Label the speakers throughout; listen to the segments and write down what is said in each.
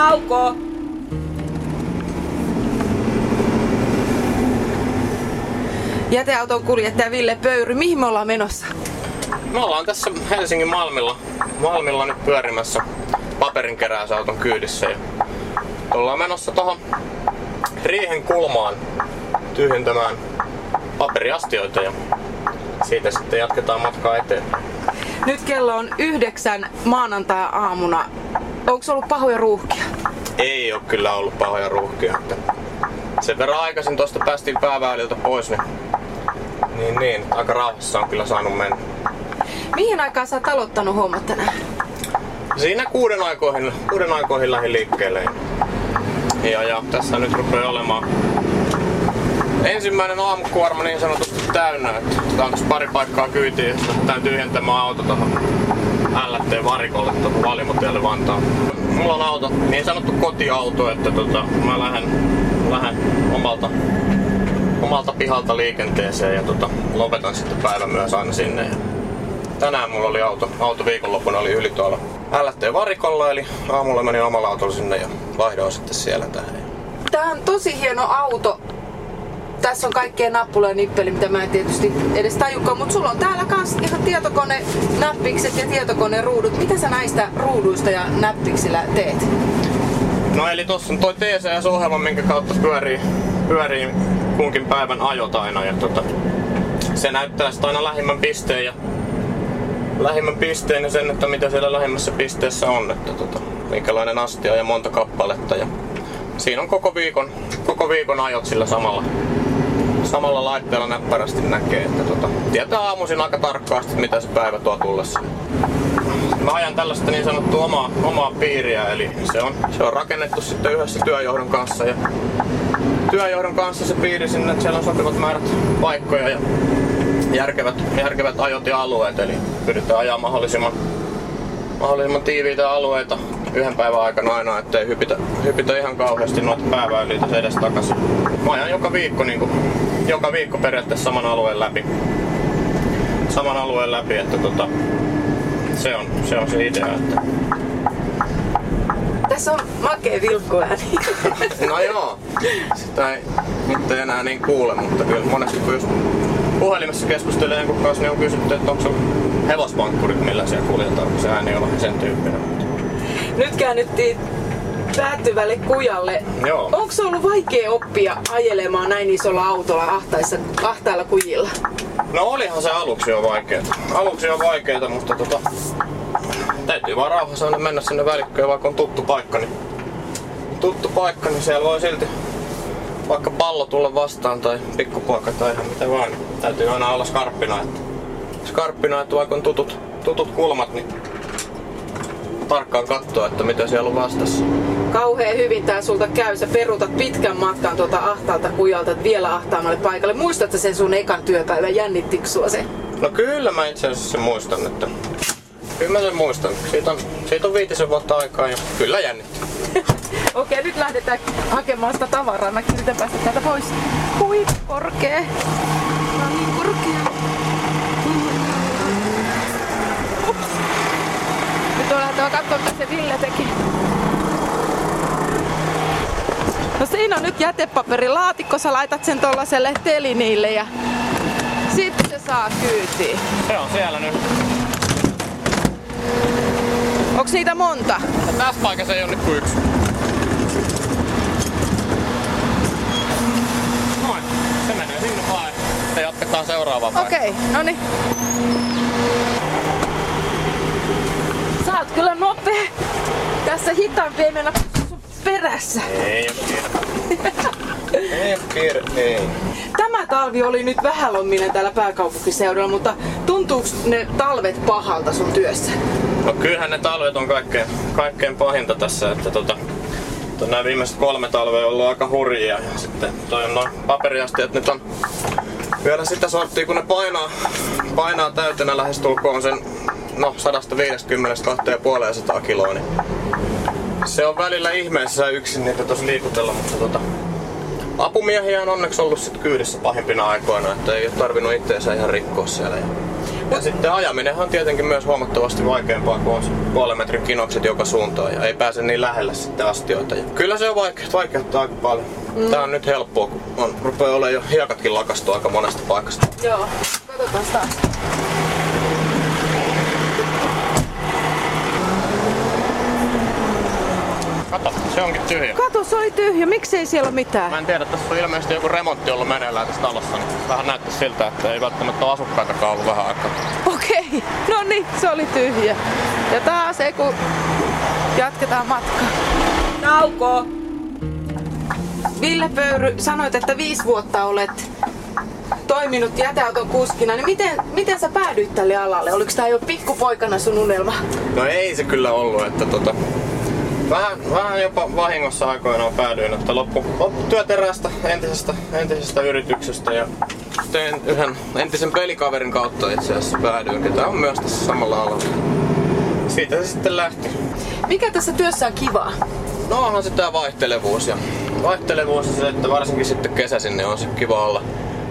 Speaker 1: Kauko! Jäteauton kuljettaja Ville Pöyry, mihin me ollaan menossa?
Speaker 2: Me ollaan tässä Helsingin Malmilla, Malmilla nyt pyörimässä paperinkeräysauton kyydissä ja ollaan menossa tuohon riihen kulmaan tyhjentämään paperiastioita ja siitä sitten jatketaan matkaa eteen.
Speaker 1: Nyt kello on yhdeksän maanantai-aamuna. Onko ollut pahoja ruuhkia?
Speaker 2: Ei ole kyllä ollut pahoja ruuhkia. Sen verran aikaisin tuosta päästiin pääväyliltä pois, niin, niin, niin aika rauhassa on kyllä saanut mennä.
Speaker 1: Mihin aikaan sä oot aloittanut hommat tänään?
Speaker 2: Siinä kuuden aikoihin, kuuden aikoihin lähdin liikkeelle. Ja, ja tässä nyt rupeaa olemaan ensimmäinen aamukuorma niin sanotusti täynnä. Että on pari paikkaa kyytiin ja sitten tyhjentämään auto tuohon LT-varikolle tuohon Valimotielle Vantaan. Mulla on auto, niin sanottu kotiauto, että tota, mä lähden, lähden omalta, omalta pihalta liikenteeseen ja tota, lopetan sitten päivän myös aina sinne. Ja tänään mulla oli auto, auto viikonloppuna oli yli tuolla LT-varikolla, eli aamulla menin omalla autolla sinne ja vaihdoin sitten siellä tähän.
Speaker 1: Tää on tosi hieno auto. Tässä on kaikkea nappuloja ja nippeli, mitä mä en tietysti edes tajukaan, mutta sulla on täällä kans ihan tietokone näppikset ja tietokone ruudut. Mitä sä näistä ruuduista ja näppiksillä teet?
Speaker 2: No eli tossa on toi TCS-ohjelma, minkä kautta pyörii, pyörii kunkin päivän ajot aina. Ja tota, se näyttää sitä aina lähimmän pisteen ja lähimmän pisteen ja sen, että mitä siellä lähimmässä pisteessä on, että tota, minkälainen astia ja monta kappaletta. Ja siinä on koko viikon, koko viikon ajot sillä samalla, samalla laitteella näppärästi näkee, että tota, tietää aamuisin aika tarkkaasti, mitä se päivä tuo tullessa. Mä ajan tällaista niin sanottua omaa, omaa piiriä, eli se on, se on rakennettu sitten yhdessä työjohdon kanssa. Ja työjohdon kanssa se piiri sinne, että siellä on sopivat määrät paikkoja ja järkevät, järkevät ajot ja alueet, eli pyritään ajaa mahdollisimman, mahdollisimman tiiviitä alueita yhden päivän aikana aina, ettei hypitä, hypitä ihan kauheasti noita pääväyliä edes takaisin. Mä ajan joka viikko, niin kuin, joka viikko periaatteessa saman alueen läpi. Saman alueen läpi, että tota, se, on, se on se idea. Että...
Speaker 1: Tässä on makea vilkkuääni.
Speaker 2: no joo, sitä ei nyt ei enää niin kuule, mutta kyllä monesti kun just puhelimessa keskustelee jonkun kanssa, niin on kysytty, että onko se hevosvankkurit, millä siellä kuljetaan, kun se ääni on sen tyyppinen.
Speaker 1: Nyt käännyttiin päättyvälle kujalle.
Speaker 2: Joo.
Speaker 1: Onko se ollut vaikea oppia ajelemaan näin isolla autolla ahtaissa, ahtailla kujilla?
Speaker 2: No olihan se aluksi jo vaikeeta. Aluksi on vaikeeta, mutta tota, täytyy vaan rauhassa aina mennä sinne välikköön, vaikka on tuttu paikka, niin tuttu paikka, niin siellä voi silti vaikka pallo tulla vastaan tai pikkupoika tai ihan mitä vaan. Niin täytyy aina olla skarppina, että, skarppina, että vaikka on tutut, tutut kulmat, niin tarkkaan katsoa, että mitä siellä on vastassa.
Speaker 1: Kauhean hyvin tää sulta käy. Sä peruutat pitkän matkan tuota ahtaalta kujalta vielä ahtaamalle paikalle. Muistatko sen sun ekan työpäivän? Jännittikö sua se?
Speaker 2: No kyllä mä itse asiassa sen muistan, että kyllä mä sen muistan. Siitä on, siitä on viitisen vuotta aikaa ja kyllä jännitti.
Speaker 1: Okei, nyt lähdetään hakemaan sitä tavaraa. Mä yritän päästä täältä pois. Hui, korkee. Katsoa, mitä se Ville teki. No siinä on nyt jätepaperilaatikko, sä laitat sen tollaselle telinille ja sitten se saa kyytiin.
Speaker 2: Se on siellä nyt.
Speaker 1: Onks niitä monta?
Speaker 2: Ja tässä paikassa ei ole nyt kuin yksi. Noin, se menee sinne vaan ja jatketaan seuraavaan.
Speaker 1: Okei, okay, no niin. Sä oot kyllä nopea. Tässä hitaampi ei mennä sun perässä.
Speaker 2: Ei oo kiire. ei oo kiire, ei.
Speaker 1: Tämä talvi oli nyt vähälomminen täällä pääkaupunkiseudulla, mutta tuntuuko ne talvet pahalta sun työssä?
Speaker 2: No kyllähän ne talvet on kaikkein, kaikkein pahinta tässä, että tota, nämä viimeiset kolme talvea on ollut aika hurjia. Ja sitten toi on noin paperiastiat nyt on vielä sitä sorttia, kun ne painaa, painaa täytenä lähestulkoon sen no 150-250 kiloa, niin se on välillä ihmeessä yksin niitä tosi liikutella, mutta tota, apumiehiä on onneksi ollut sit kyydissä pahimpina aikoina, että ei ole tarvinnut itteensä ihan rikkoa siellä. Ja Ja sitten ajaminenhan on tietenkin myös huomattavasti vaikeampaa, kun on puolen metrin kinokset joka suuntaan ja ei pääse niin lähelle sitten astioita. Ja kyllä se on vaikea, vaikeuttaa aika paljon. Mm. Tää on nyt helppoa, kun on, rupeaa olemaan jo hiekatkin lakastu aika monesta paikasta.
Speaker 1: Joo, katsotaan taas.
Speaker 2: Kato, se onkin tyhjä.
Speaker 1: Kato, se oli tyhjä. Miksei siellä ole mitään?
Speaker 2: Mä en tiedä, tässä on ilmeisesti joku remontti ollut meneillään tässä talossa, niin vähän näyttää siltä, että ei välttämättä ole asukkaitakaan ollut vähän aikaa.
Speaker 1: Okei, no niin, se oli tyhjä. Ja taas ei kun jatketaan matkaa. Nauko! Ville Pöyry, sanoit, että viisi vuotta olet toiminut jäteauton kuskina, niin miten, miten sä päädyit tälle alalle? Oliko tää jo pikkupoikana sun unelma?
Speaker 2: No ei se kyllä ollut, että tota, vähän, vähän jopa vahingossa aikoinaan päädyin, että loppu, loppu työterästä entisestä, entisestä yrityksestä ja tein yhden entisen pelikaverin kautta itse asiassa päädyin, ketä on myös tässä samalla alalla. Siitä se sitten lähti.
Speaker 1: Mikä tässä työssä on kivaa?
Speaker 2: No onhan se tää vaihtelevuus ja vaihtelevuus ja se, että varsinkin sitten kesäisin niin on se kiva olla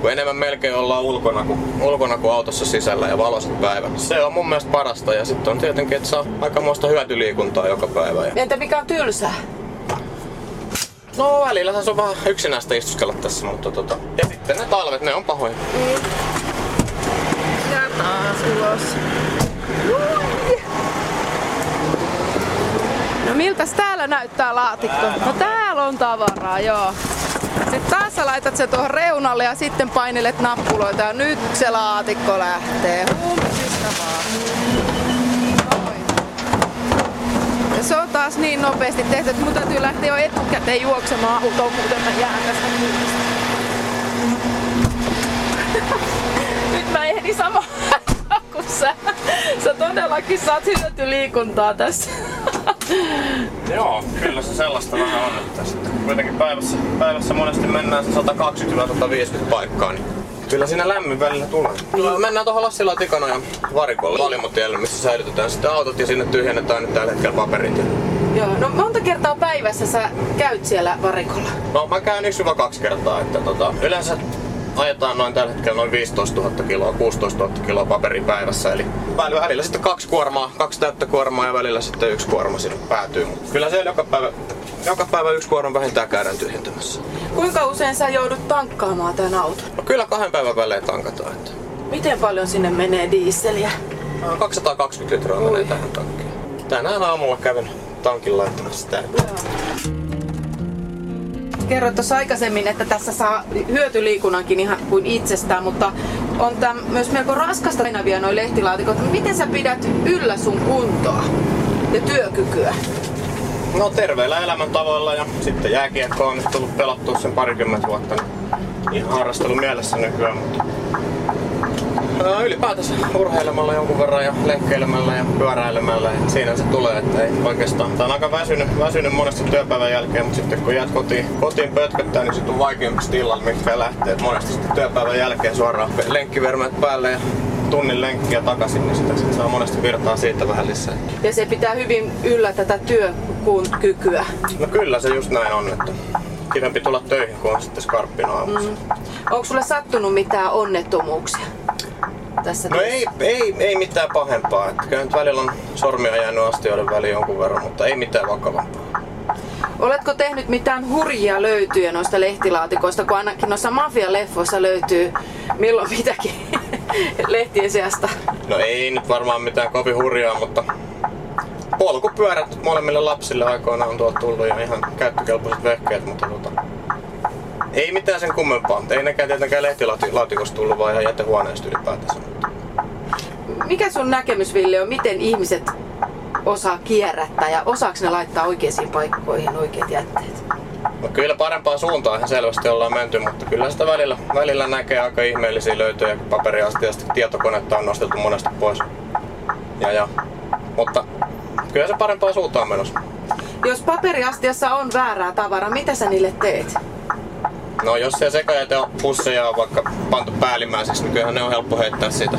Speaker 2: kun enemmän melkein ollaan ulkona kuin, ulkona kuin autossa sisällä ja valoiset päivät. Se on mun mielestä parasta ja sitten on tietenkin, että saa aikamoista hyötyliikuntaa joka päivä. Ja...
Speaker 1: Entä mikä on tylsää?
Speaker 2: No välillä se on vähän yksinäistä istuskella tässä, mutta tota... Ja sitten ne talvet, ne on pahoja. Mm.
Speaker 1: Ja taas ulos. No miltäs täällä näyttää laatikko? No täällä on tavaraa, joo. Sitten taas sä laitat se tuohon reunalle ja sitten painelet nappuloita ja nyt se laatikko lähtee. Vaan. Ja se on taas niin nopeasti tehty, että mun täytyy lähteä jo etukäteen juoksemaan autoon, muuten mä jään tästä Nyt mä ehdin sama kuin sä. Sä todellakin saat hyötyliikuntaa tässä.
Speaker 2: Joo, kyllä se sellaista vähän on, että sitten kuitenkin päivässä, päivässä monesti mennään se 120-150 paikkaa, niin kyllä siinä lämmin välillä tulee. No, mennään tuohon Lassila Tikanojan varikolle valimotielle, missä säilytetään sitten autot ja sinne tyhjennetään nyt tällä hetkellä paperit.
Speaker 1: Joo, no monta kertaa päivässä sä käyt siellä varikolla?
Speaker 2: No mä käyn 1-2 kertaa, että tota, yleensä ajetaan noin tällä hetkellä noin 15 000 kiloa, 16 000 kiloa paperin päivässä. Eli välillä sitten kaksi kuormaa, kaksi täyttä kuormaa ja välillä sitten yksi kuorma sinne päätyy. Mutta kyllä se joka päivä, joka päivä yksi kuorma vähintään käydään tyhjentämässä.
Speaker 1: Kuinka usein sä joudut tankkaamaan tämän auton?
Speaker 2: No kyllä kahden päivän välein tankataan. Että...
Speaker 1: Miten paljon sinne menee diisseliä?
Speaker 2: 220 litraa Ui. menee tähän tankkiin. Tänään aamulla kävin tankin laittamassa sitä.
Speaker 1: Kerroit tuossa aikaisemmin, että tässä saa hyötyliikunnankin ihan kuin itsestään, mutta on tämä myös melko raskasta aina vielä noin lehtilaatikot. Miten sä pidät yllä sun kuntoa ja työkykyä?
Speaker 2: No terveellä elämäntavoilla ja sitten jääkiekko on nyt tullut pelattua sen parikymmentä vuotta. Niin ihan harrastelu mielessä nykyään, mutta ylipäätänsä urheilemalla jonkun verran ja lenkkeilemällä ja pyöräilemällä ja siinä se tulee, että ei oikeastaan. Tää on aika väsynyt, väsynyt monesti työpäivän jälkeen, mutta sitten kun jäät kotiin, kotiin pötköttää, niin sitten on vaikeampi illalla, mitkä lähtee. Et monesti sitten työpäivän jälkeen suoraan lenkkivermeet päälle ja tunnin lenkkiä takaisin, niin sitä sit saa monesti virtaa siitä vähän lisää.
Speaker 1: Ja se pitää hyvin yllä tätä työkykyä.
Speaker 2: No kyllä se just näin on, että kivempi tulla töihin, kun on sitten skarppina aamussa. Mm.
Speaker 1: Onko sulle sattunut mitään onnettomuuksia? Tässä
Speaker 2: No ei, ei, ei mitään pahempaa. Että kyllä nyt välillä on sormia jäänyt astioiden väliin jonkun verran, mutta ei mitään vakavampaa.
Speaker 1: Oletko tehnyt mitään hurjia löytyjä noista lehtilaatikoista, kun ainakin noissa mafialeffoissa löytyy milloin mitäkin lehtien seasta?
Speaker 2: No ei nyt varmaan mitään kovin hurjaa, mutta polkupyörät molemmille lapsille aikoinaan on tuolta tullut ja ihan käyttökelpoiset vehkeet, mutta tota, ei mitään sen kummempaa. Ei nekään tietenkään lehtilaatikosta tullut, vaan ihan jätehuoneesta ylipäätänsä.
Speaker 1: Mikä sun näkemys, Ville, on, miten ihmiset osaa kierrättää ja osaako ne laittaa oikeisiin paikkoihin oikeat jätteet?
Speaker 2: No kyllä parempaan suuntaan ihan selvästi ollaan menty, mutta kyllä sitä välillä, välillä näkee aika ihmeellisiä löytöjä, kun paperiastiasta tietokonetta on nostettu monesti pois. Ja, ja. Mutta kyllä se parempaan suuntaan menossa.
Speaker 1: Jos paperiastiassa on väärää tavaraa, mitä sä niille teet?
Speaker 2: No jos se sekajäte on pusseja on vaikka pantu päällimmäiseksi, niin kyllähän ne on helppo heittää siitä,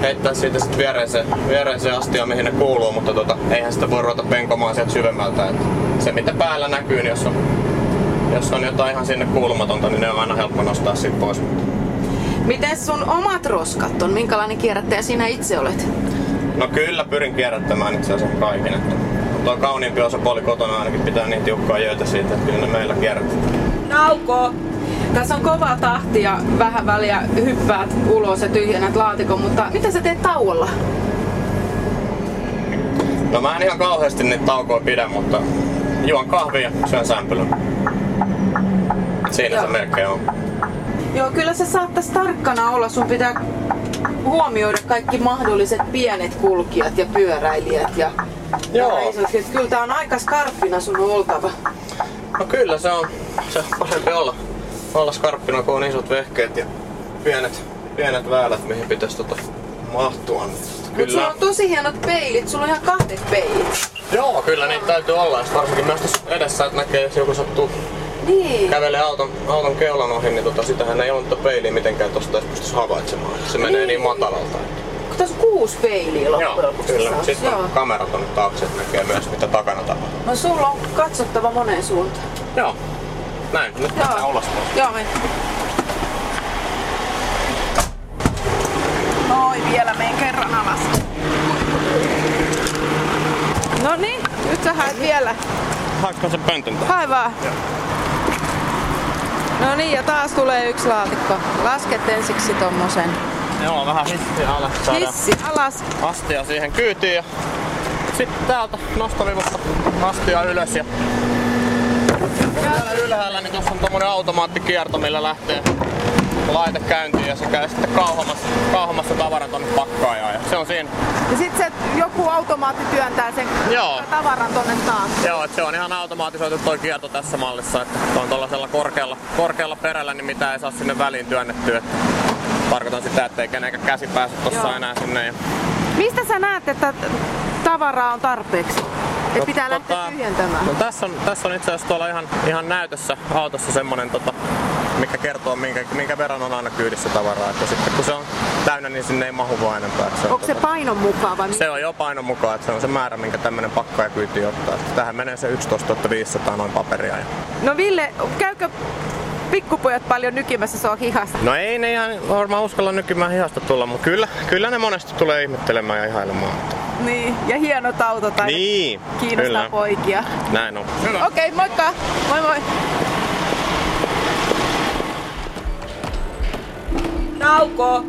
Speaker 2: heittää siitä sitten viereiseen, viereiseen astia, mihin ne kuuluu, mutta tota, eihän sitä voi ruveta penkomaan sieltä syvemmältä. Et se mitä päällä näkyy, niin jos on, jos on jotain ihan sinne kuulumatonta, niin ne on aina helppo nostaa siitä pois.
Speaker 1: Miten sun omat roskat on? Minkälainen kierrättäjä sinä itse olet?
Speaker 2: No kyllä pyrin kierrättämään itse asiassa kaiken. Että tuo kauniimpi osapuoli kotona ainakin pitää niin tiukkaa jöitä siitä, että kyllä ne meillä kierrätetään.
Speaker 1: Nauko! Tässä on kova tahti ja vähän väliä hyppäät ulos ja tyhjennät laatikon, mutta mitä sä teet tauolla?
Speaker 2: No mä en ihan kauheasti niitä taukoja pidä, mutta juon kahvia syön sämpylän. Siinä
Speaker 1: Joo.
Speaker 2: se melkein on.
Speaker 1: Joo, kyllä se saattais tarkkana olla. Sun pitää huomioida kaikki mahdolliset pienet kulkijat ja pyöräilijät ja
Speaker 2: Joo.
Speaker 1: Et Kyllä tää on aika skarppina sun oltava.
Speaker 2: No kyllä se on, se on parempi olla, olla skarppina, kun on isot vehkeet ja pienet, pienet väylät, mihin pitäisi tota mahtua. Niin tota,
Speaker 1: Mut sulla
Speaker 2: kyllä,
Speaker 1: on tosi hienot peilit. Sulla on ihan kahdet peilit.
Speaker 2: joo, kyllä niitä täytyy olla. Ja varsinkin myös tässä edessä, että näkee, jos joku sattuu
Speaker 1: Niin.
Speaker 2: kävelee auton, auton keulan ohi, niin tota, sitähän ei ole peiliä mitenkään tosta edes pystyisi havaitsemaan. Se menee niin matalalta.
Speaker 1: Kun tässä on kuusi peiliä loppujen
Speaker 2: Joo,
Speaker 1: lopuksi.
Speaker 2: kyllä. Sitten
Speaker 1: Joo.
Speaker 2: kamerat on taakse, että näkee myös mitä takana tapahtuu.
Speaker 1: No sulla on katsottava moneen suuntaan.
Speaker 2: Joo. Näin, nyt mennään ulos.
Speaker 1: Joo, me. Noi, vielä menen kerran alas. No niin, nyt sä haet vielä.
Speaker 2: Haetko sen pöntön tähän?
Speaker 1: Hae vaan. No niin, ja taas tulee yksi laatikko. Lasket ensiksi tommosen.
Speaker 2: Joo, vähän hissiä alas. Saadaan
Speaker 1: Hissi alas.
Speaker 2: astia siihen kyytiin ja sitten täältä nostovivusta astia ylös ja täällä ylhäällä niin tuossa on tommonen automaattikierto millä lähtee laite käyntiin ja se käy sitten kauhamassa, kauhamassa tavaran tonne pakkaajaan ja se on siinä.
Speaker 1: Ja sit se joku automaatti työntää sen
Speaker 2: Joo.
Speaker 1: tavaran tonne taas.
Speaker 2: Joo, että se on ihan automatisoitu toi kierto tässä mallissa, että on tuollaisella korkealla, korkealla perällä, niin mitä ei saa sinne väliin työnnettyä. Että tarkoitan sitä, ettei kenenkään käsi pääse tossa
Speaker 1: Joo.
Speaker 2: enää sinne. Ja
Speaker 1: Mistä sä näet, että tavaraa on tarpeeksi? Et
Speaker 2: No,
Speaker 1: pitää lähteä
Speaker 2: tota,
Speaker 1: tyhjentämään.
Speaker 2: No tässä on, tässä on itse asiassa tuolla ihan, ihan näytössä autossa semmonen, tota, mikä kertoo minkä, minkä verran on aina kyydissä tavaraa. Että sitten kun se on täynnä, niin sinne ei mahu vaan enempää. Se, on,
Speaker 1: Onko se
Speaker 2: tota,
Speaker 1: painon mukaan vai
Speaker 2: se on jo painon mukaan, että se on se määrä, minkä tämmönen pakkaaja kyyti ottaa. Että tähän menee se 11 500 noin paperia. Ja...
Speaker 1: No Ville, käykö pikkupojat paljon nykimässä sua hihasta?
Speaker 2: No ei ne ihan varmaan uskalla nykymään hihasta tulla, mutta kyllä, kyllä ne monesti tulee ihmettelemään ja ihailemaan.
Speaker 1: Niin, ja hienot autot aina
Speaker 2: Niin,
Speaker 1: kiinnostaa
Speaker 2: kyllä.
Speaker 1: poikia.
Speaker 2: Näin on.
Speaker 1: Okei, okay, moikka! Moi moi! Nauko!